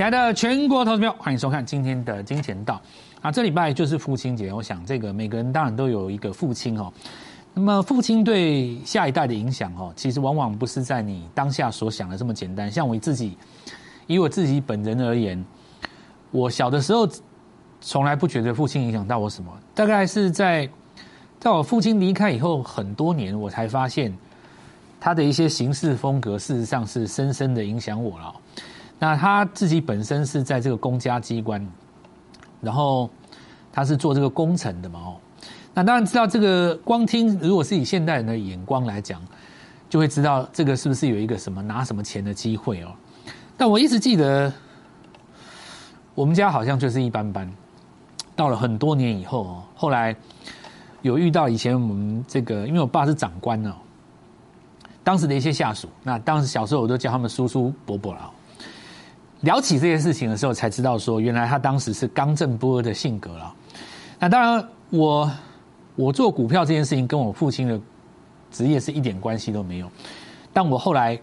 亲爱的全国投资票，欢迎收看今天的金钱道啊！这礼拜就是父亲节，我想这个每个人当然都有一个父亲哦。那么父亲对下一代的影响哦，其实往往不是在你当下所想的这么简单。像我自己，以我自己本人而言，我小的时候从来不觉得父亲影响到我什么，大概是在在我父亲离开以后很多年，我才发现他的一些行事风格，事实上是深深的影响我了。那他自己本身是在这个公家机关，然后他是做这个工程的嘛哦，那当然知道这个光听，如果是以现代人的眼光来讲，就会知道这个是不是有一个什么拿什么钱的机会哦。但我一直记得，我们家好像就是一般般。到了很多年以后哦，后来有遇到以前我们这个，因为我爸是长官哦，当时的一些下属，那当时小时候我都叫他们叔叔伯伯了。聊起这件事情的时候，才知道说，原来他当时是刚正不阿的性格了。那当然，我我做股票这件事情跟我父亲的职业是一点关系都没有。但我后来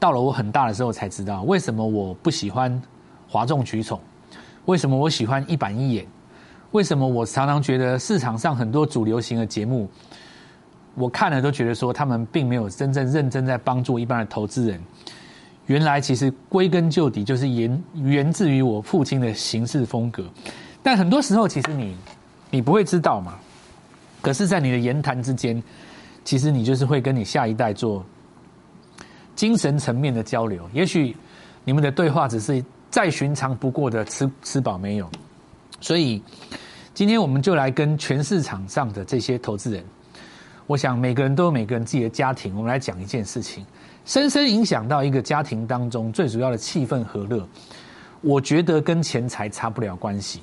到了我很大的时候，才知道为什么我不喜欢哗众取宠，为什么我喜欢一板一眼，为什么我常常觉得市场上很多主流型的节目，我看了都觉得说他们并没有真正认真在帮助一般的投资人。原来其实归根究底就是源源自于我父亲的行事风格，但很多时候其实你你不会知道嘛。可是，在你的言谈之间，其实你就是会跟你下一代做精神层面的交流。也许你们的对话只是再寻常不过的吃吃饱没有。所以，今天我们就来跟全市场上的这些投资人，我想每个人都有每个人自己的家庭，我们来讲一件事情。深深影响到一个家庭当中最主要的气氛和乐，我觉得跟钱财差不了关系。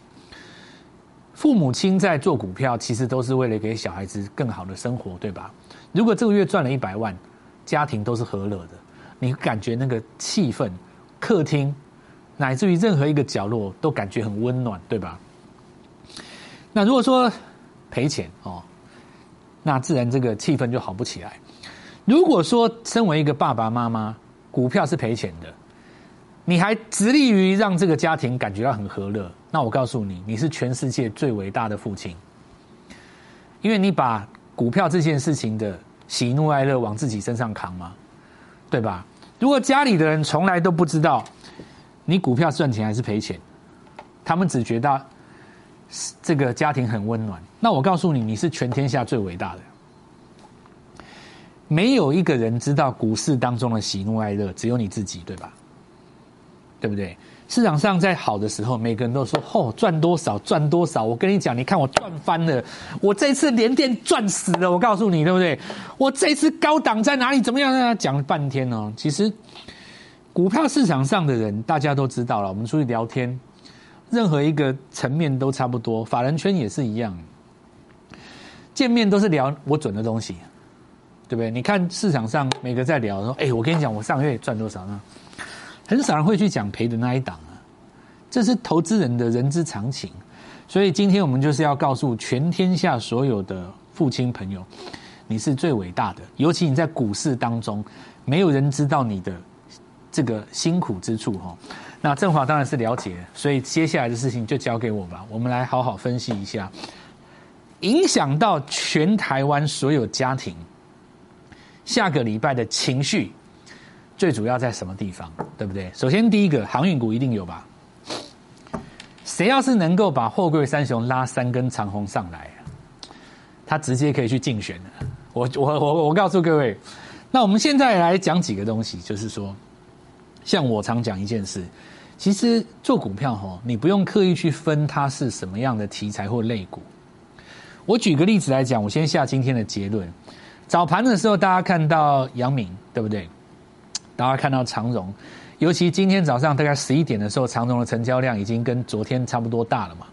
父母亲在做股票，其实都是为了给小孩子更好的生活，对吧？如果这个月赚了一百万，家庭都是和乐的，你感觉那个气氛，客厅乃至于任何一个角落都感觉很温暖，对吧？那如果说赔钱哦，那自然这个气氛就好不起来。如果说身为一个爸爸妈妈，股票是赔钱的，你还致力于让这个家庭感觉到很和乐，那我告诉你，你是全世界最伟大的父亲，因为你把股票这件事情的喜怒哀乐往自己身上扛嘛，对吧？如果家里的人从来都不知道你股票赚钱还是赔钱，他们只觉得这个家庭很温暖，那我告诉你，你是全天下最伟大的。没有一个人知道股市当中的喜怒哀乐，只有你自己，对吧？对不对？市场上在好的时候，每个人都说：“哦，赚多少赚多少。”我跟你讲，你看我赚翻了，我这次连电赚死了。我告诉你，对不对？我这次高档在哪里？怎么样？他讲了半天哦。其实，股票市场上的人大家都知道了。我们出去聊天，任何一个层面都差不多，法人圈也是一样，见面都是聊我准的东西。对不对？你看市场上每个在聊说，哎，我跟你讲，我上个月赚多少呢？很少人会去讲赔的那一档啊。这是投资人的人之常情。所以今天我们就是要告诉全天下所有的父亲朋友，你是最伟大的。尤其你在股市当中，没有人知道你的这个辛苦之处哈。那振华当然是了解，所以接下来的事情就交给我吧。我们来好好分析一下，影响到全台湾所有家庭。下个礼拜的情绪最主要在什么地方？对不对？首先，第一个航运股一定有吧？谁要是能够把货柜三雄拉三根长虹上来，他直接可以去竞选了。我我我我告诉各位，那我们现在来讲几个东西，就是说，像我常讲一件事，其实做股票哈，你不用刻意去分它是什么样的题材或类股。我举个例子来讲，我先下今天的结论。早盘的时候，大家看到阳明，对不对？大家看到长荣，尤其今天早上大概十一点的时候，长荣的成交量已经跟昨天差不多大了嘛。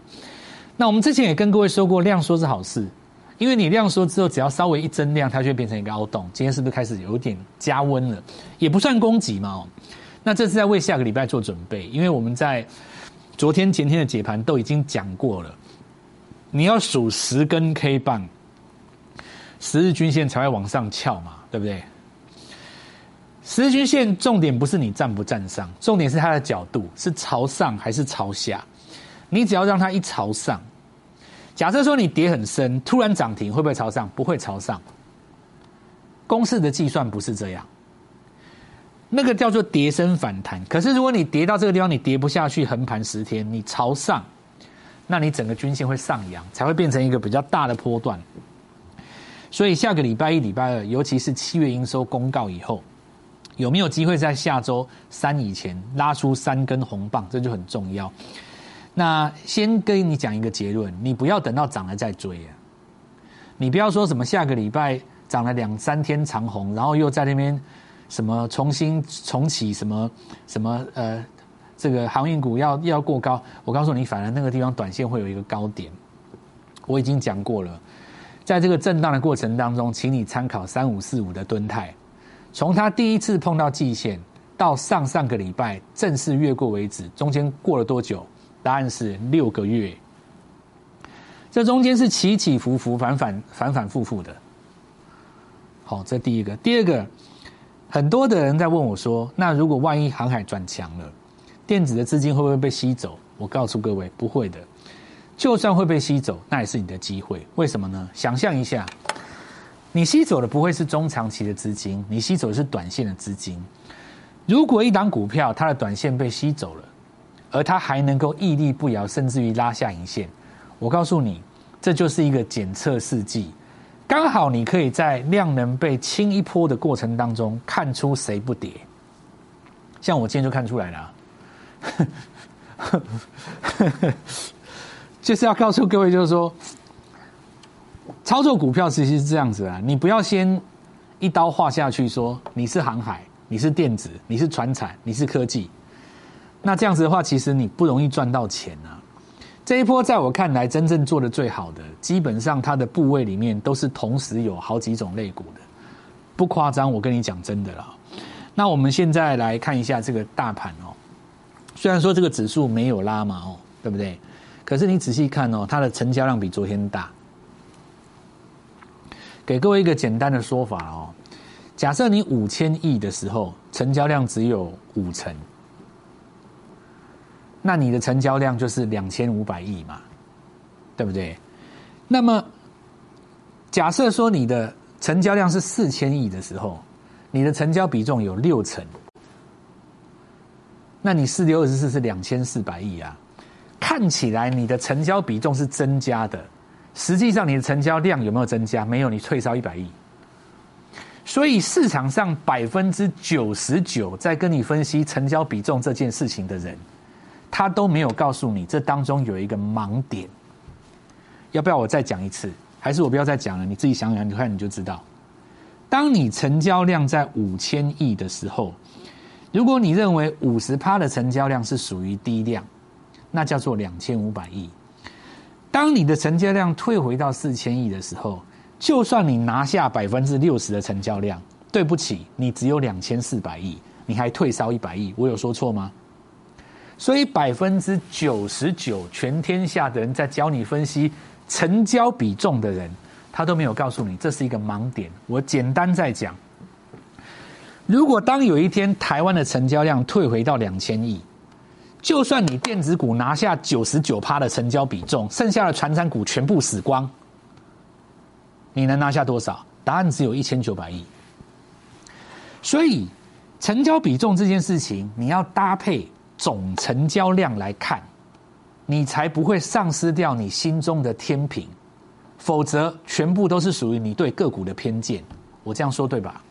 那我们之前也跟各位说过，量缩是好事，因为你量缩之后，只要稍微一增量，它就会变成一个凹洞。今天是不是开始有点加温了？也不算攻击嘛。那这是在为下个礼拜做准备，因为我们在昨天前天的解盘都已经讲过了，你要数十根 K 棒。十日均线才会往上翘嘛，对不对？十日均线重点不是你站不站上，重点是它的角度是朝上还是朝下。你只要让它一朝上，假设说你跌很深，突然涨停会不会朝上？不会朝上。公式的计算不是这样，那个叫做跌升反弹。可是如果你跌到这个地方，你跌不下去，横盘十天，你朝上，那你整个均线会上扬，才会变成一个比较大的波段。所以下个礼拜一、礼拜二，尤其是七月营收公告以后，有没有机会在下周三以前拉出三根红棒，这就很重要。那先跟你讲一个结论，你不要等到涨了再追啊！你不要说什么下个礼拜。涨了两三天长红，然后又在那边什么重新重启什么什么呃，这个航运股要要过高。我告诉你，反而那个地方短线会有一个高点。我已经讲过了，在这个震荡的过程当中，请你参考三五四五的吨态，从它第一次碰到季线到上上个礼拜正式越过为止，中间过了多久？答案是六个月。这中间是起起伏伏、反反反反复复的。好，这第一个。第二个，很多的人在问我说：“那如果万一航海转强了，电子的资金会不会被吸走？”我告诉各位，不会的。就算会被吸走，那也是你的机会。为什么呢？想象一下，你吸走的不会是中长期的资金，你吸走的是短线的资金。如果一档股票它的短线被吸走了，而它还能够屹立不摇，甚至于拉下影线，我告诉你，这就是一个检测试剂。刚好你可以在量能被清一波的过程当中看出谁不跌，像我今天就看出来了，就是要告诉各位，就是说，操作股票其实是这样子啊，你不要先一刀划下去，说你是航海，你是电子，你是船产，你是科技，那这样子的话，其实你不容易赚到钱啊。这一波在我看来，真正做的最好的，基本上它的部位里面都是同时有好几种类股的，不夸张，我跟你讲真的啦。那我们现在来看一下这个大盘哦，虽然说这个指数没有拉嘛哦，对不对？可是你仔细看哦，它的成交量比昨天大。给各位一个简单的说法哦，假设你五千亿的时候，成交量只有五成。那你的成交量就是两千五百亿嘛，对不对？那么假设说你的成交量是四千亿的时候，你的成交比重有六成，那你四六二十四是两千四百亿啊。看起来你的成交比重是增加的，实际上你的成交量有没有增加？没有，你退烧一百亿。所以市场上百分之九十九在跟你分析成交比重这件事情的人。他都没有告诉你，这当中有一个盲点。要不要我再讲一次？还是我不要再讲了？你自己想想，你看你就知道。当你成交量在五千亿的时候，如果你认为五十趴的成交量是属于低量，那叫做两千五百亿。当你的成交量退回到四千亿的时候，就算你拿下百分之六十的成交量，对不起，你只有两千四百亿，你还退烧一百亿，我有说错吗？所以百分之九十九，全天下的人在教你分析成交比重的人，他都没有告诉你这是一个盲点。我简单再讲：如果当有一天台湾的成交量退回到两千亿，就算你电子股拿下九十九趴的成交比重，剩下的传产股全部死光，你能拿下多少？答案只有一千九百亿。所以成交比重这件事情，你要搭配。总成交量来看，你才不会丧失掉你心中的天平，否则全部都是属于你对个股的偏见。我这样说对吧？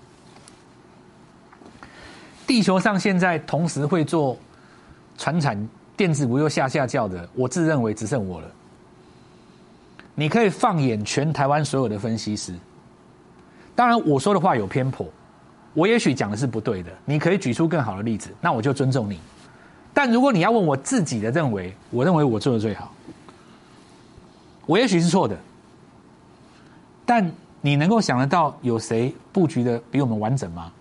地球上现在同时会做传产电子股又下下叫的，我自认为只剩我了。你可以放眼全台湾所有的分析师，当然我说的话有偏颇，我也许讲的是不对的，你可以举出更好的例子，那我就尊重你。但如果你要问我自己的认为，我认为我做的最好，我也许是错的。但你能够想得到有谁布局的比我们完整吗？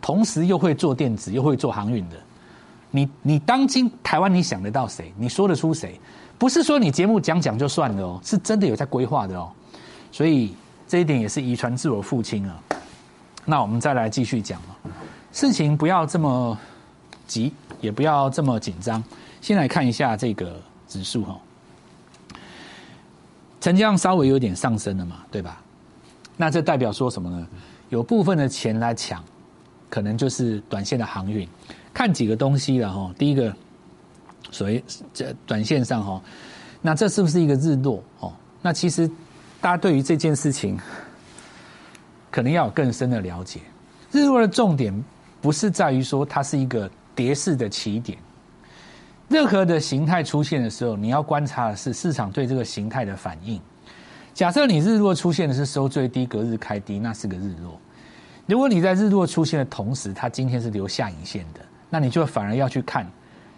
同时又会做电子又会做航运的，你你当今台湾你想得到谁？你说得出谁？不是说你节目讲讲就算了哦，是真的有在规划的哦。所以这一点也是遗传自我父亲啊。那我们再来继续讲啊。事情不要这么急，也不要这么紧张。先来看一下这个指数哈，成交量稍微有点上升了嘛，对吧？那这代表说什么呢？有部分的钱来抢，可能就是短线的航运。看几个东西了哈，第一个，所谓这短线上哈，那这是不是一个日落哦？那其实大家对于这件事情，可能要有更深的了解。日落的重点不是在于说它是一个跌势的起点。任何的形态出现的时候，你要观察的是市场对这个形态的反应。假设你日落出现的是收最低，隔日开低，那是个日落。如果你在日落出现的同时，它今天是留下影线的，那你就反而要去看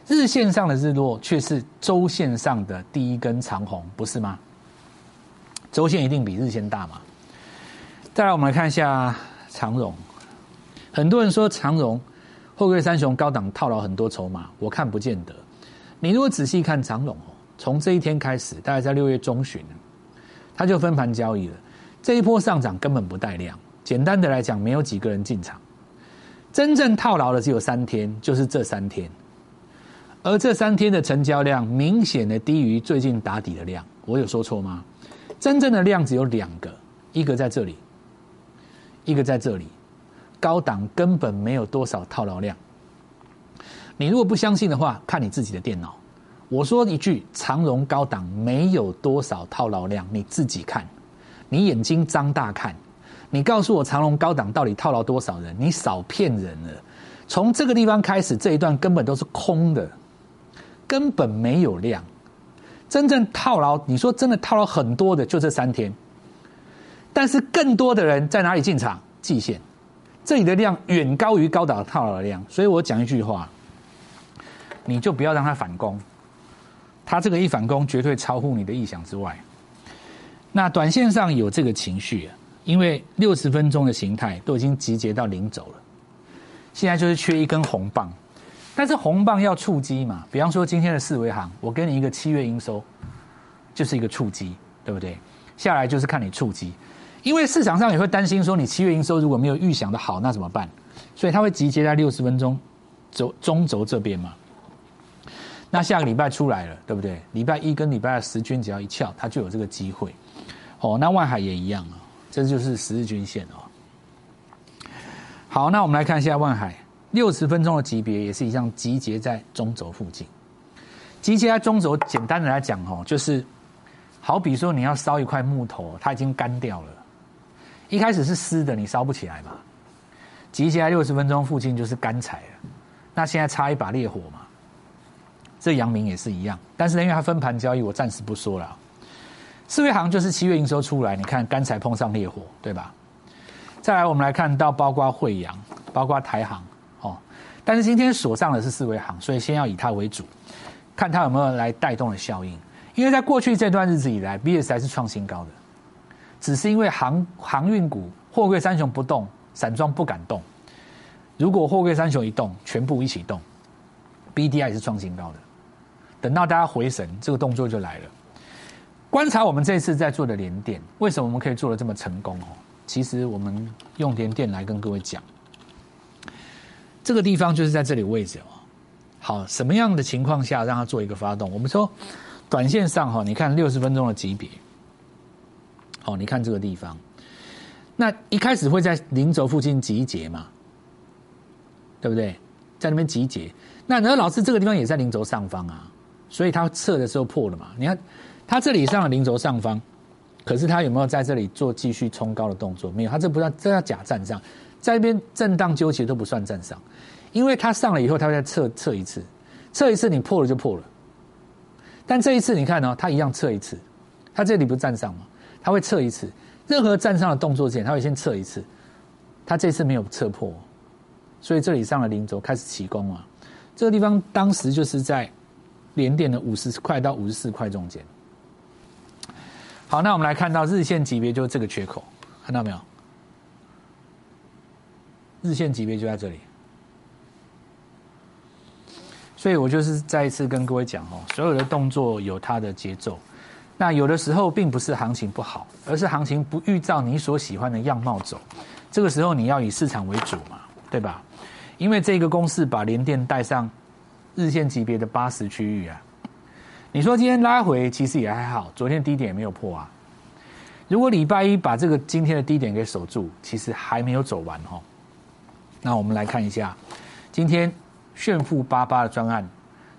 日线上的日落，却是周线上的第一根长红，不是吗？周线一定比日线大嘛？再来，我们来看一下长荣。很多人说长荣、后贵三雄高档套牢很多筹码，我看不见得。你如果仔细看长龙哦，从这一天开始，大概在六月中旬，它就分盘交易了。这一波上涨根本不带量，简单的来讲，没有几个人进场。真正套牢的只有三天，就是这三天。而这三天的成交量明显的低于最近打底的量，我有说错吗？真正的量只有两个，一个在这里，一个在这里。高档根本没有多少套牢量。你如果不相信的话，看你自己的电脑。我说一句，长荣高档没有多少套牢量，你自己看，你眼睛张大看，你告诉我长隆高档到底套牢多少人？你少骗人了。从这个地方开始，这一段根本都是空的，根本没有量。真正套牢，你说真的套牢很多的，就这三天。但是更多的人在哪里进场？季线，这里的量远高于高档套牢的量，所以我讲一句话。你就不要让它反攻，它这个一反攻绝对超乎你的意想之外。那短线上有这个情绪，因为六十分钟的形态都已经集结到零轴了，现在就是缺一根红棒，但是红棒要触机嘛？比方说今天的四维行，我给你一个七月营收，就是一个触机，对不对？下来就是看你触机，因为市场上也会担心说你七月营收如果没有预想的好，那怎么办？所以它会集结在六十分钟轴中轴这边嘛。那下个礼拜出来了，对不对？礼拜一跟礼拜二十均只要一翘，它就有这个机会。哦，那万海也一样啊，这就是十日均线哦。好，那我们来看一下万海六十分钟的级别，也是一样集结在中轴附近。集结在中轴，简单的来讲哦，就是好比说你要烧一块木头，它已经干掉了，一开始是湿的，你烧不起来嘛。集结在六十分钟附近就是干柴了，那现在插一把烈火嘛。这阳明也是一样，但是呢因为它分盘交易，我暂时不说了。四维行就是七月营收出来，你看刚才碰上烈火，对吧？再来，我们来看到包括惠阳、包括台行，哦，但是今天锁上的是四维行，所以先要以它为主，看它有没有来带动的效应。因为在过去这段日子以来，B S 还是创新高的，只是因为航航运股货柜三雄不动，散装不敢动。如果货柜三雄一动，全部一起动，B D I 是创新高的。等到大家回神，这个动作就来了。观察我们这次在做的连电，为什么我们可以做的这么成功哦？其实我们用连电来跟各位讲，这个地方就是在这里位置哦。好，什么样的情况下让它做一个发动？我们说，短线上哈，你看六十分钟的级别，好，你看这个地方，那一开始会在零轴附近集结嘛，对不对？在那边集结，那然后老师这个地方也在零轴上方啊。所以它测的时候破了嘛？你看，它这里上了零轴上方，可是它有没有在这里做继续冲高的动作？没有，它这不算，这叫假站上，在那边震荡纠结都不算站上，因为它上了以后，它会再测测一次，测一次你破了就破了。但这一次你看呢，它一样测一次，它这里不是站上吗？它会测一次，任何站上的动作之前，它会先测一次，它这次没有测破，所以这里上了零轴开始起攻啊。这个地方当时就是在。连电的五十块到五十四块中间，好，那我们来看到日线级别就是这个缺口，看到没有？日线级别就在这里，所以我就是再一次跟各位讲哦，所有的动作有它的节奏，那有的时候并不是行情不好，而是行情不预兆你所喜欢的样貌走，这个时候你要以市场为主嘛，对吧？因为这个公式把联电带上日线级别的八十区域啊。你说今天拉回其实也还好，昨天低点也没有破啊。如果礼拜一把这个今天的低点给守住，其实还没有走完哈。那我们来看一下，今天炫富八八的专案，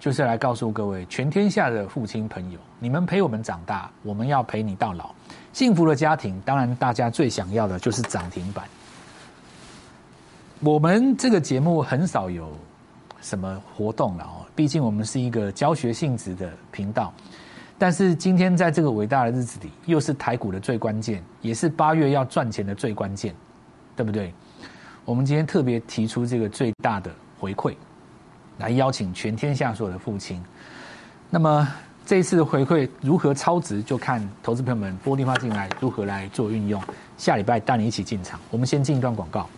就是来告诉各位全天下的父亲朋友，你们陪我们长大，我们要陪你到老。幸福的家庭，当然大家最想要的就是涨停板。我们这个节目很少有什么活动了哦，毕竟我们是一个教学性质的频道。但是今天在这个伟大的日子里，又是台股的最关键，也是八月要赚钱的最关键，对不对？我们今天特别提出这个最大的回馈，来邀请全天下所有的父亲。那么这次的回馈如何超值，就看投资朋友们拨电话进来如何来做运用。下礼拜带你一起进场。我们先进一段广告。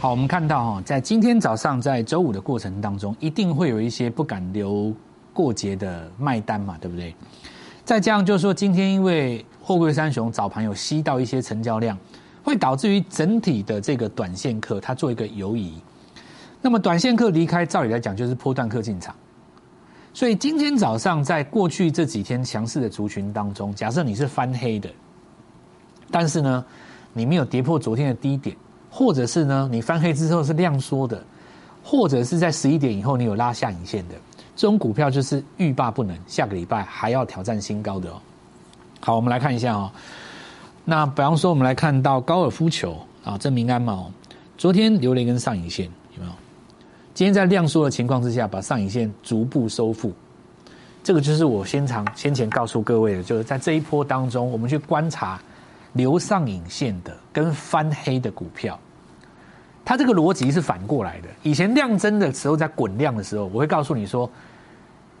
好，我们看到哈，在今天早上，在周五的过程当中，一定会有一些不敢留过节的卖单嘛，对不对？再加上就是说，今天因为货柜三雄早盘有吸到一些成交量，会导致于整体的这个短线客它做一个游移。那么短线客离开，照理来讲就是波段客进场。所以今天早上，在过去这几天强势的族群当中，假设你是翻黑的，但是呢，你没有跌破昨天的低点。或者是呢，你翻黑之后是量缩的，或者是在十一点以后你有拉下影线的，这种股票就是欲罢不能，下个礼拜还要挑战新高的哦。好，我们来看一下哦。那比方说，我们来看到高尔夫球啊，这明安嘛，昨天留了一根上影线，有没有？今天在量缩的情况之下，把上影线逐步收复，这个就是我先长先前告诉各位的，就是在这一波当中，我们去观察。留上影线的跟翻黑的股票，它这个逻辑是反过来的。以前量增的时候，在滚量的时候，我会告诉你说，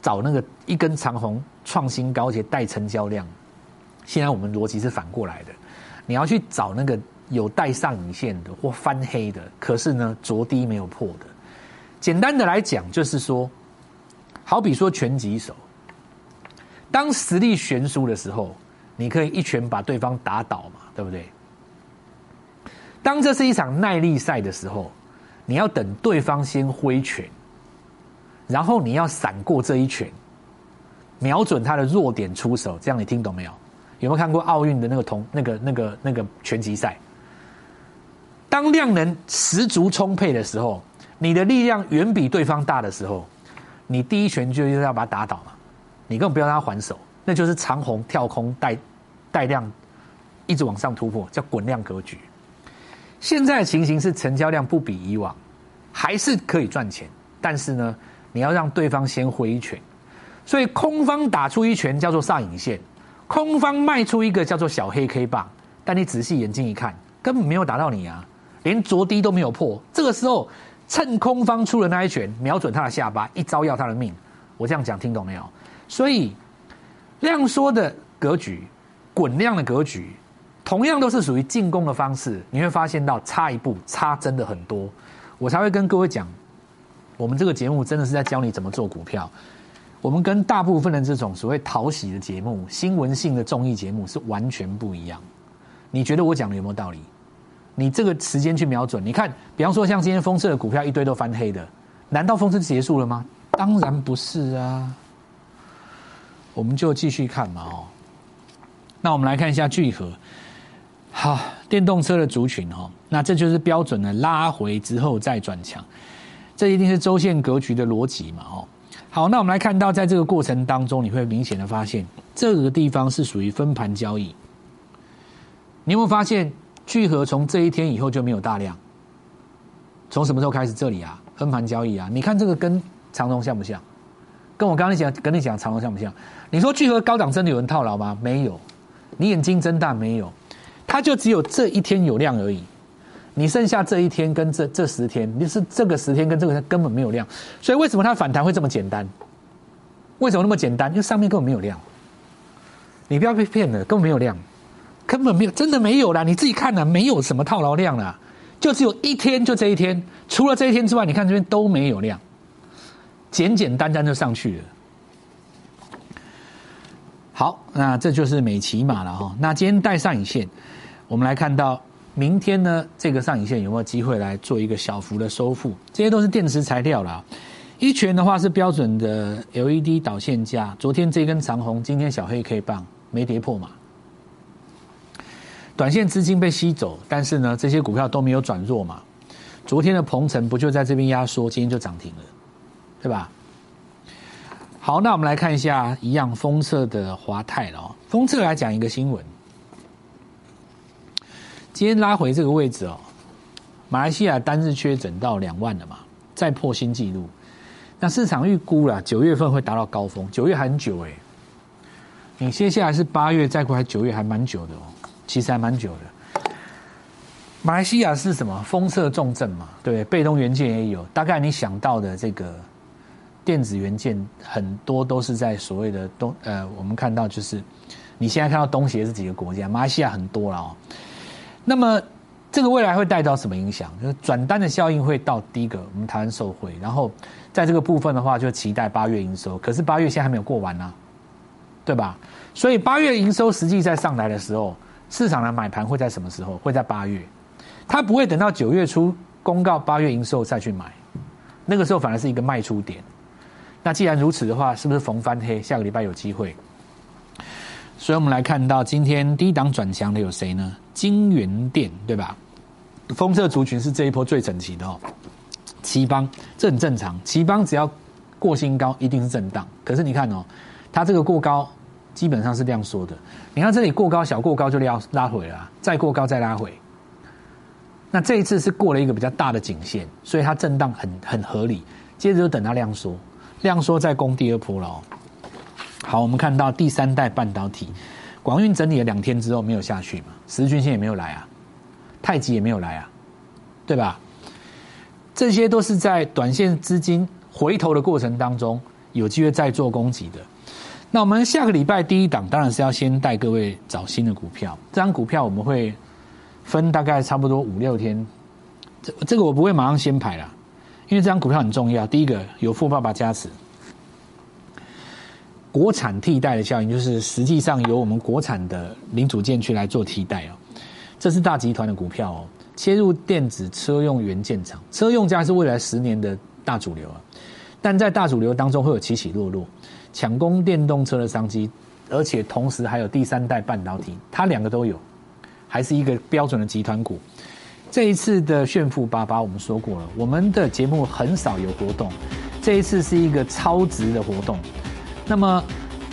找那个一根长红创新高且带成交量。现在我们逻辑是反过来的，你要去找那个有带上影线的或翻黑的，可是呢，着低没有破的。简单的来讲，就是说，好比说拳击手，当实力悬殊的时候。你可以一拳把对方打倒嘛，对不对？当这是一场耐力赛的时候，你要等对方先挥拳，然后你要闪过这一拳，瞄准他的弱点出手。这样你听懂没有？有没有看过奥运的那个同那个那个那个拳击赛？当量能十足充沛的时候，你的力量远比对方大的时候，你第一拳就是要把他打倒嘛。你根本不要让他还手，那就是长虹跳空带。带量一直往上突破，叫滚量格局。现在的情形是成交量不比以往，还是可以赚钱，但是呢，你要让对方先挥一拳。所以空方打出一拳叫做上影线，空方卖出一个叫做小黑 K 棒。但你仔细眼睛一看，根本没有打到你啊，连着低都没有破。这个时候趁空方出了那一拳，瞄准他的下巴，一招要他的命。我这样讲听懂没有？所以量缩的格局。滚量的格局，同样都是属于进攻的方式，你会发现到差一步，差真的很多。我才会跟各位讲，我们这个节目真的是在教你怎么做股票。我们跟大部分的这种所谓讨喜的节目、新闻性的综艺节目是完全不一样。你觉得我讲的有没有道理？你这个时间去瞄准，你看，比方说像今天封测的股票一堆都翻黑的，难道封测结束了吗？当然不是啊。我们就继续看嘛，哦。那我们来看一下聚合，好，电动车的族群哈，那这就是标准的拉回之后再转强，这一定是周线格局的逻辑嘛，哦，好，那我们来看到在这个过程当中，你会明显的发现这个地方是属于分盘交易，你有没有发现聚合从这一天以后就没有大量？从什么时候开始？这里啊，分盘交易啊，你看这个跟长龙像不像？跟我刚才讲跟你讲长龙像不像？你说聚合高档真的有人套牢吗？没有。你眼睛睁大没有？它就只有这一天有量而已。你剩下这一天跟这这十天，你是这个十天跟这个根本没有量。所以为什么它反弹会这么简单？为什么那么简单？因为上面根本没有量。你不要被骗了，根本没有量，根本没有，真的没有啦！你自己看呐，没有什么套牢量啦，就只有一天，就这一天。除了这一天之外，你看这边都没有量，简简单单就上去了。好，那这就是美骑马了哈。那今天带上影线，我们来看到明天呢，这个上影线有没有机会来做一个小幅的收复？这些都是电池材料了。一拳的话是标准的 LED 导线架，昨天这根长红，今天小黑 K 棒没跌破嘛？短线资金被吸走，但是呢，这些股票都没有转弱嘛？昨天的鹏程不就在这边压缩，今天就涨停了，对吧？好，那我们来看一下一样封测的华泰了。封测来讲一个新闻，今天拉回这个位置哦，马来西亚单日确诊到两万了嘛，再破新纪录。那市场预估了九月份会达到高峰，九月很久哎，你接下来是八月再过来九月还蛮久的哦，其实还蛮久的。马来西亚是什么？封测重症嘛，对，被动元件也有，大概你想到的这个。电子元件很多都是在所谓的东呃，我们看到就是你现在看到东协是几个国家，马来西亚很多了哦。那么这个未来会带到什么影响？就是转单的效应会到第一个，我们台湾受惠，然后在这个部分的话，就期待八月营收。可是八月现在还没有过完呢，对吧？所以八月营收实际在上来的时候，市场的买盘会在什么时候？会在八月，它不会等到九月初公告八月营收再去买，那个时候反而是一个卖出点。那既然如此的话，是不是逢翻黑？下个礼拜有机会。所以我们来看到今天低档转强的有谁呢？金源店对吧？封测族群是这一波最整齐的哦。奇邦这很正常，奇邦只要过新高一定是震荡。可是你看哦，它这个过高基本上是量缩的。你看这里过高小过高就要拉回了，再过高再拉回。那这一次是过了一个比较大的颈线，所以它震荡很很合理。接着就等它量缩。量缩在攻第二波了。好，我们看到第三代半导体，广运整理了两天之后没有下去嘛，十均线也没有来啊，太极也没有来啊，对吧？这些都是在短线资金回头的过程当中有机会再做攻击的。那我们下个礼拜第一档当然是要先带各位找新的股票，这张股票我们会分大概差不多五六天，这这个我不会马上先排了。因为这张股票很重要，第一个有富爸爸加持，国产替代的效应就是实际上由我们国产的零组件去来做替代哦。这是大集团的股票哦，切入电子车用元件厂，车用家是未来十年的大主流啊。但在大主流当中会有起起落落，抢攻电动车的商机，而且同时还有第三代半导体，它两个都有，还是一个标准的集团股。这一次的炫富八八，我们说过了，我们的节目很少有活动，这一次是一个超值的活动。那么，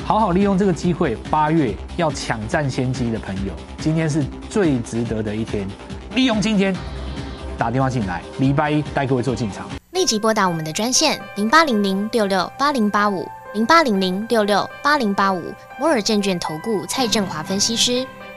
好好利用这个机会，八月要抢占先机的朋友，今天是最值得的一天。利用今天打电话进来，礼拜一带各位做进场。立即拨打我们的专线零八零零六六八零八五零八零零六六八零八五摩尔证券投顾蔡振华分析师。